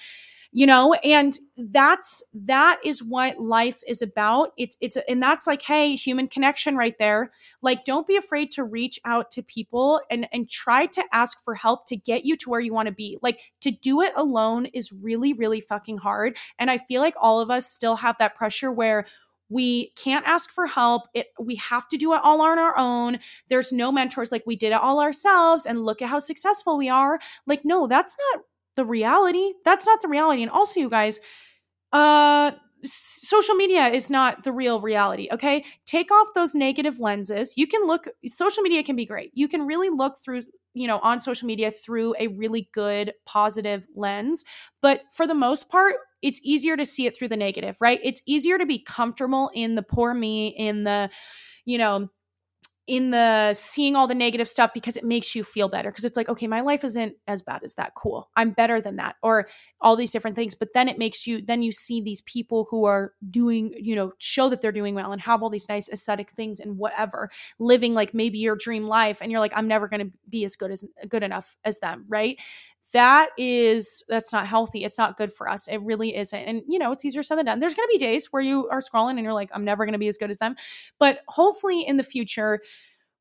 you know and that's that is what life is about. It's it's and that's like hey human connection right there. Like don't be afraid to reach out to people and and try to ask for help to get you to where you want to be. Like to do it alone is really really fucking hard. And i feel like all of us still have that pressure where we can't ask for help. It we have to do it all on our own. There's no mentors. Like we did it all ourselves and look at how successful we are. Like no that's not the reality. That's not the reality. And also, you guys, uh, social media is not the real reality. Okay. Take off those negative lenses. You can look, social media can be great. You can really look through, you know, on social media through a really good positive lens. But for the most part, it's easier to see it through the negative, right? It's easier to be comfortable in the poor me, in the, you know, in the seeing all the negative stuff because it makes you feel better because it's like okay my life isn't as bad as that. Cool. I'm better than that or all these different things. But then it makes you then you see these people who are doing you know show that they're doing well and have all these nice aesthetic things and whatever living like maybe your dream life and you're like i'm never going to be as good as good enough as them right that is that's not healthy. It's not good for us. It really isn't. And you know it's easier said than done. There's going to be days where you are scrolling and you're like i'm never going to be as good as them. But hopefully in the future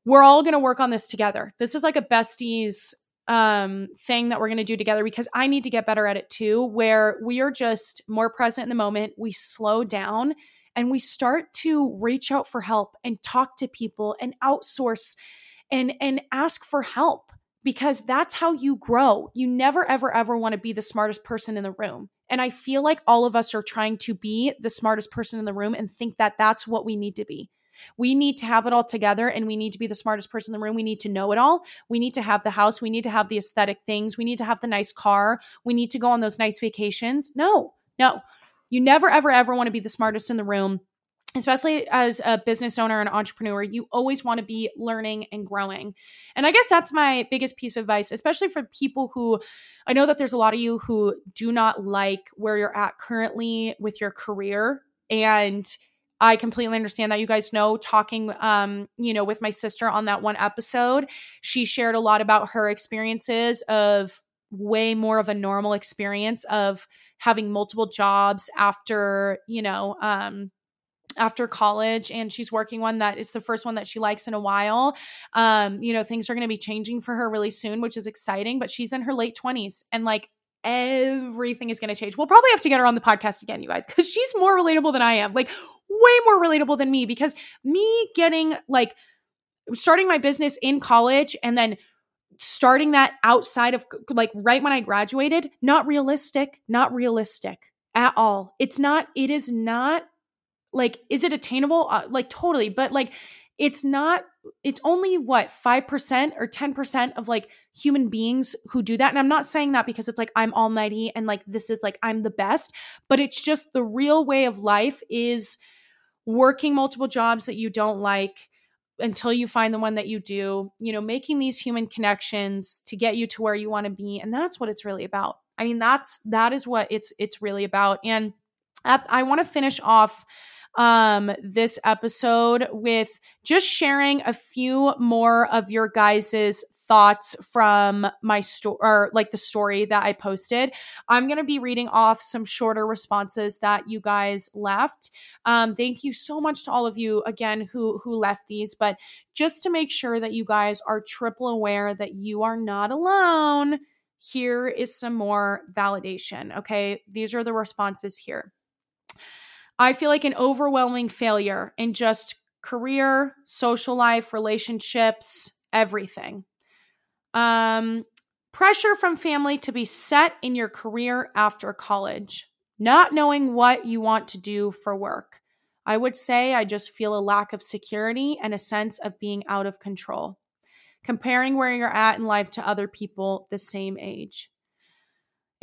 we're all going to work on this together. This is like a besties um thing that we're going to do together because I need to get better at it too where we are just more present in the moment we slow down and we start to reach out for help and talk to people and outsource and and ask for help because that's how you grow. You never, ever, ever want to be the smartest person in the room. And I feel like all of us are trying to be the smartest person in the room and think that that's what we need to be. We need to have it all together and we need to be the smartest person in the room. We need to know it all. We need to have the house. We need to have the aesthetic things. We need to have the nice car. We need to go on those nice vacations. No, no. You never, ever, ever want to be the smartest in the room especially as a business owner and entrepreneur, you always want to be learning and growing. And I guess that's my biggest piece of advice, especially for people who I know that there's a lot of you who do not like where you're at currently with your career. And I completely understand that you guys know talking um you know with my sister on that one episode she shared a lot about her experiences of way more of a normal experience of having multiple jobs after you know um after college and she's working one that is the first one that she likes in a while. Um you know things are going to be changing for her really soon which is exciting but she's in her late 20s and like everything is going to change. We'll probably have to get her on the podcast again you guys because she's more relatable than i am like way more relatable than me because me getting like starting my business in college and then starting that outside of like right when i graduated not realistic not realistic at all. It's not it is not like is it attainable? Uh, like totally but like it's not it's only what 5% or 10% of like human beings who do that and i'm not saying that because it's like i'm almighty and like this is like i'm the best but it's just the real way of life is working multiple jobs that you don't like until you find the one that you do you know making these human connections to get you to where you want to be and that's what it's really about. I mean that's that is what it's it's really about and at, i want to finish off um, this episode with just sharing a few more of your guys's thoughts from my story or like the story that I posted. I'm going to be reading off some shorter responses that you guys left. Um, thank you so much to all of you again who who left these, but just to make sure that you guys are triple aware that you are not alone, here is some more validation. Okay, these are the responses here. I feel like an overwhelming failure in just career, social life, relationships, everything. Um, pressure from family to be set in your career after college, not knowing what you want to do for work. I would say I just feel a lack of security and a sense of being out of control. Comparing where you're at in life to other people the same age.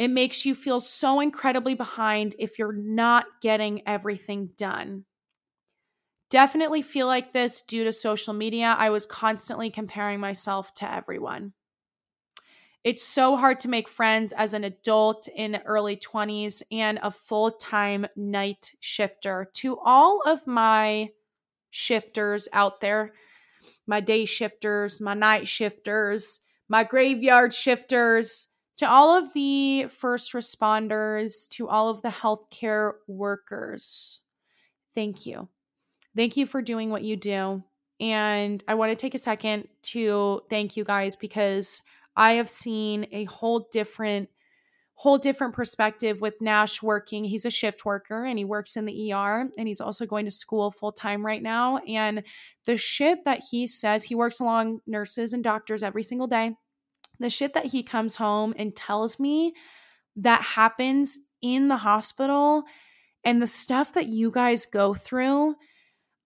It makes you feel so incredibly behind if you're not getting everything done. Definitely feel like this due to social media. I was constantly comparing myself to everyone. It's so hard to make friends as an adult in early 20s and a full time night shifter. To all of my shifters out there, my day shifters, my night shifters, my graveyard shifters, to all of the first responders, to all of the healthcare workers, thank you. Thank you for doing what you do. And I want to take a second to thank you guys because I have seen a whole different whole different perspective with Nash working. He's a shift worker and he works in the ER and he's also going to school full time right now and the shit that he says he works along nurses and doctors every single day the shit that he comes home and tells me that happens in the hospital and the stuff that you guys go through.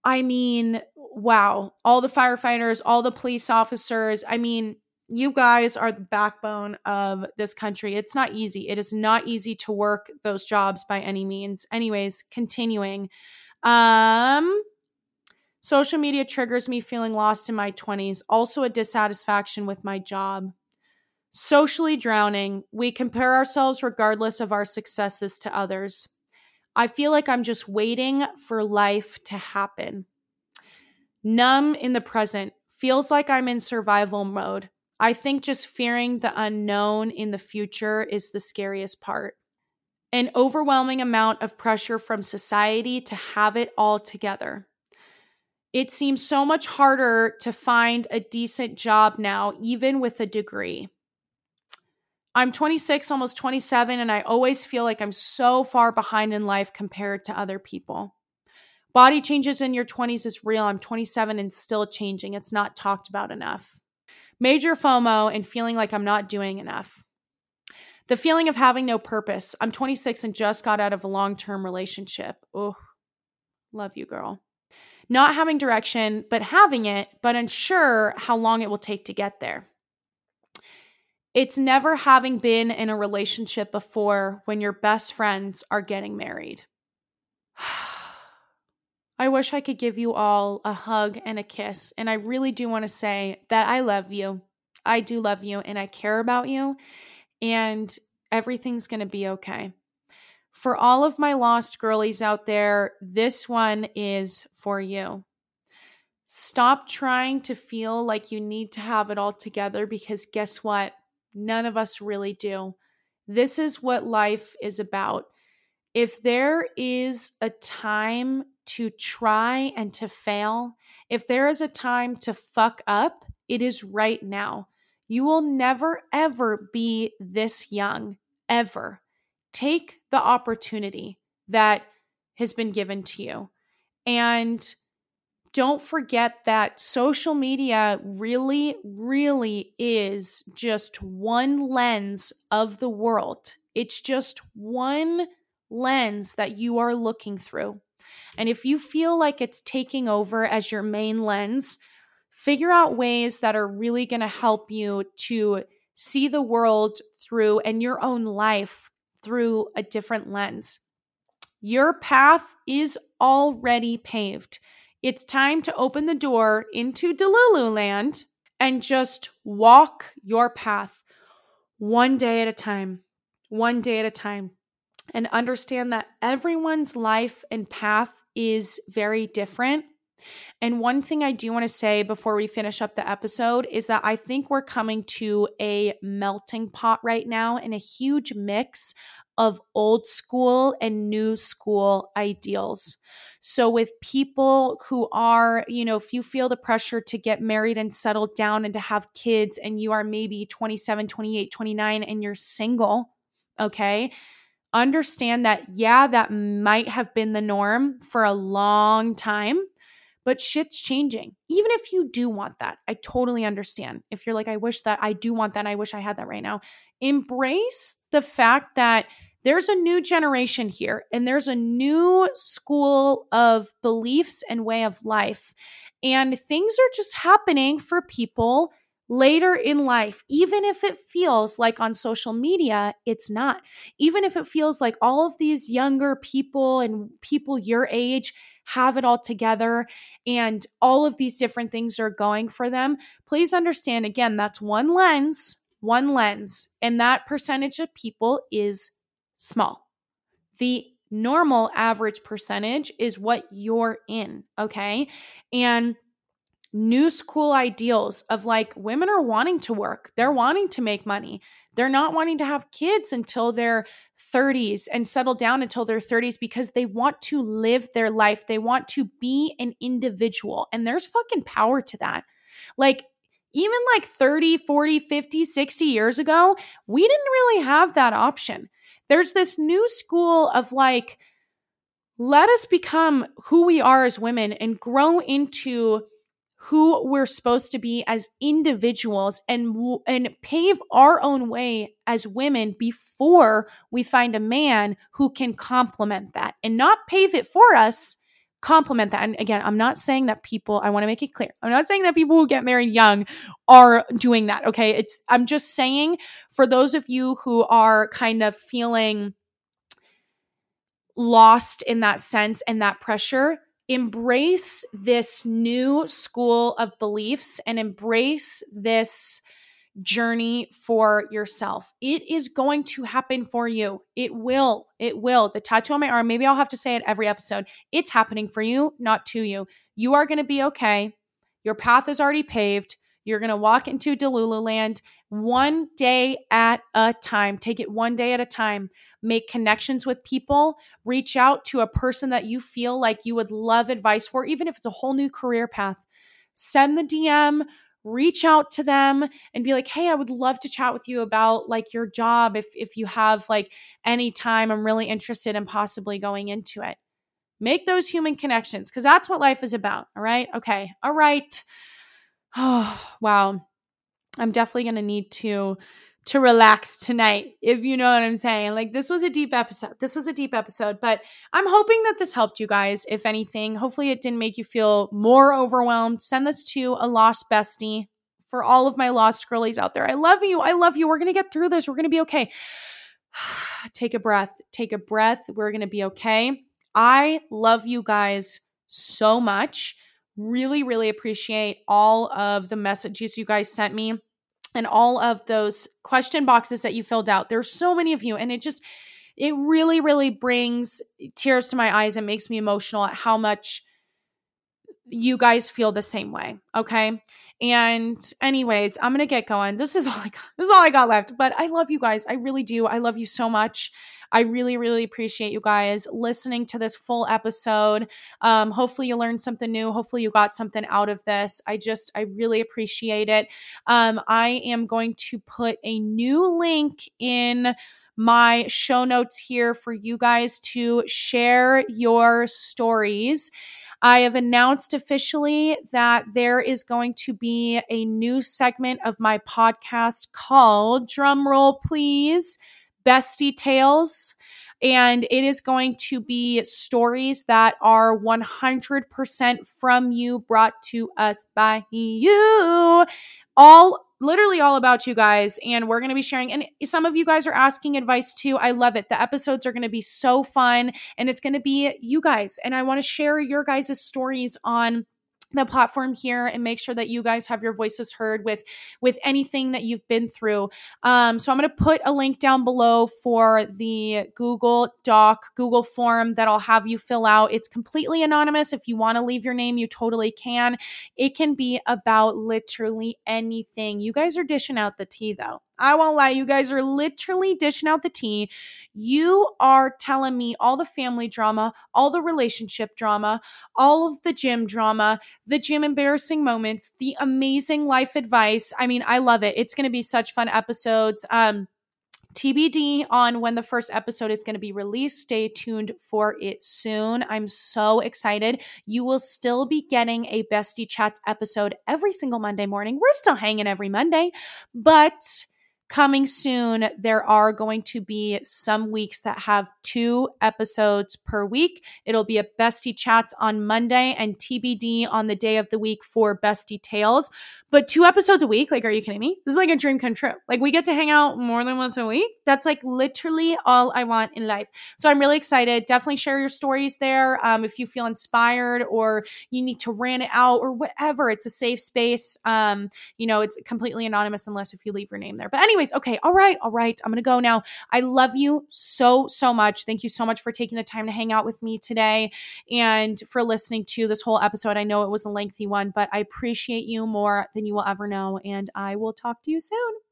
I mean, wow, all the firefighters, all the police officers. I mean, you guys are the backbone of this country. It's not easy. It is not easy to work those jobs by any means. Anyways, continuing. Um social media triggers me feeling lost in my 20s, also a dissatisfaction with my job. Socially drowning, we compare ourselves regardless of our successes to others. I feel like I'm just waiting for life to happen. Numb in the present, feels like I'm in survival mode. I think just fearing the unknown in the future is the scariest part. An overwhelming amount of pressure from society to have it all together. It seems so much harder to find a decent job now, even with a degree. I'm 26, almost 27, and I always feel like I'm so far behind in life compared to other people. Body changes in your 20s is real. I'm 27 and still changing. It's not talked about enough. Major FOMO and feeling like I'm not doing enough. The feeling of having no purpose. I'm 26 and just got out of a long term relationship. Oh, love you, girl. Not having direction, but having it, but unsure how long it will take to get there. It's never having been in a relationship before when your best friends are getting married. I wish I could give you all a hug and a kiss. And I really do want to say that I love you. I do love you and I care about you. And everything's going to be okay. For all of my lost girlies out there, this one is for you. Stop trying to feel like you need to have it all together because guess what? None of us really do. This is what life is about. If there is a time to try and to fail, if there is a time to fuck up, it is right now. You will never, ever be this young, ever. Take the opportunity that has been given to you. And don't forget that social media really, really is just one lens of the world. It's just one lens that you are looking through. And if you feel like it's taking over as your main lens, figure out ways that are really going to help you to see the world through and your own life through a different lens. Your path is already paved. It's time to open the door into Delulu land and just walk your path one day at a time, one day at a time, and understand that everyone's life and path is very different. And one thing I do want to say before we finish up the episode is that I think we're coming to a melting pot right now and a huge mix of old school and new school ideals. So, with people who are, you know, if you feel the pressure to get married and settle down and to have kids, and you are maybe 27, 28, 29, and you're single, okay, understand that, yeah, that might have been the norm for a long time but shit's changing. Even if you do want that, I totally understand. If you're like, I wish that I do want that, and I wish I had that right now. Embrace the fact that there's a new generation here and there's a new school of beliefs and way of life. And things are just happening for people later in life, even if it feels like on social media, it's not. Even if it feels like all of these younger people and people your age have it all together and all of these different things are going for them, please understand again, that's one lens, one lens, and that percentage of people is small. The normal average percentage is what you're in, okay? And new school ideals of like women are wanting to work, they're wanting to make money. They're not wanting to have kids until their 30s and settle down until their 30s because they want to live their life. They want to be an individual. And there's fucking power to that. Like, even like 30, 40, 50, 60 years ago, we didn't really have that option. There's this new school of like, let us become who we are as women and grow into who we're supposed to be as individuals and and pave our own way as women before we find a man who can complement that and not pave it for us complement that. And again i'm not saying that people i want to make it clear i'm not saying that people who get married young are doing that okay? It's i'm just saying for those of you who are kind of feeling lost in that sense and that pressure embrace this new school of beliefs and embrace this journey for yourself. It is going to happen for you. It will. It will. The tattoo on my arm, maybe I'll have to say it every episode. It's happening for you, not to you. You are going to be okay. Your path is already paved. You're going to walk into Delulu land one day at a time. Take it one day at a time. Make connections with people. Reach out to a person that you feel like you would love advice for, even if it's a whole new career path. Send the DM, reach out to them and be like, "Hey, I would love to chat with you about like your job if if you have like any time. I'm really interested in possibly going into it." Make those human connections because that's what life is about, all right? Okay. All right. Oh, wow. I'm definitely going to need to to relax tonight if you know what I'm saying. Like this was a deep episode. This was a deep episode, but I'm hoping that this helped you guys if anything. Hopefully it didn't make you feel more overwhelmed. Send this to a lost bestie for all of my lost girlies out there. I love you. I love you. We're going to get through this. We're going to be okay. take a breath. Take a breath. We're going to be okay. I love you guys so much. Really, really appreciate all of the messages you guys sent me and all of those question boxes that you filled out. There's so many of you, and it just, it really, really brings tears to my eyes and makes me emotional at how much you guys feel the same way. Okay. And anyways, I'm gonna get going. This is all I got. This is all I got left. But I love you guys. I really do. I love you so much. I really, really appreciate you guys listening to this full episode. Um, hopefully, you learned something new. Hopefully, you got something out of this. I just, I really appreciate it. Um, I am going to put a new link in my show notes here for you guys to share your stories. I have announced officially that there is going to be a new segment of my podcast called Drumroll Please Bestie Tales. And it is going to be stories that are 100% from you, brought to us by you. All literally all about you guys and we're going to be sharing and some of you guys are asking advice too. I love it. The episodes are going to be so fun and it's going to be you guys and i want to share your guys' stories on the platform here and make sure that you guys have your voices heard with with anything that you've been through. Um, so i'm going to put a link down below for the google doc google form that i'll have you fill out. It's completely anonymous. If you want to leave your name you totally can. It can be about literally anything. You guys are dishing out the tea though I won't lie, you guys are literally dishing out the tea. You are telling me all the family drama, all the relationship drama, all of the gym drama, the gym embarrassing moments, the amazing life advice. I mean, I love it. It's going to be such fun episodes. Um, TBD on when the first episode is going to be released. Stay tuned for it soon. I'm so excited. You will still be getting a Bestie Chats episode every single Monday morning. We're still hanging every Monday, but coming soon, there are going to be some weeks that have two episodes per week. It'll be a Bestie Chats on Monday and TBD on the day of the week for Bestie Tales. But two episodes a week, like, are you kidding me? This is like a dream come true. Like, we get to hang out more than once a week. That's like literally all I want in life. So I'm really excited. Definitely share your stories there. Um, if you feel inspired or you need to rant it out or whatever, it's a safe space. Um, you know, it's completely anonymous unless if you leave your name there. But, anyways, okay. All right. All right. I'm going to go now. I love you so, so much. Thank you so much for taking the time to hang out with me today and for listening to this whole episode. I know it was a lengthy one, but I appreciate you more than you will ever know. And I will talk to you soon.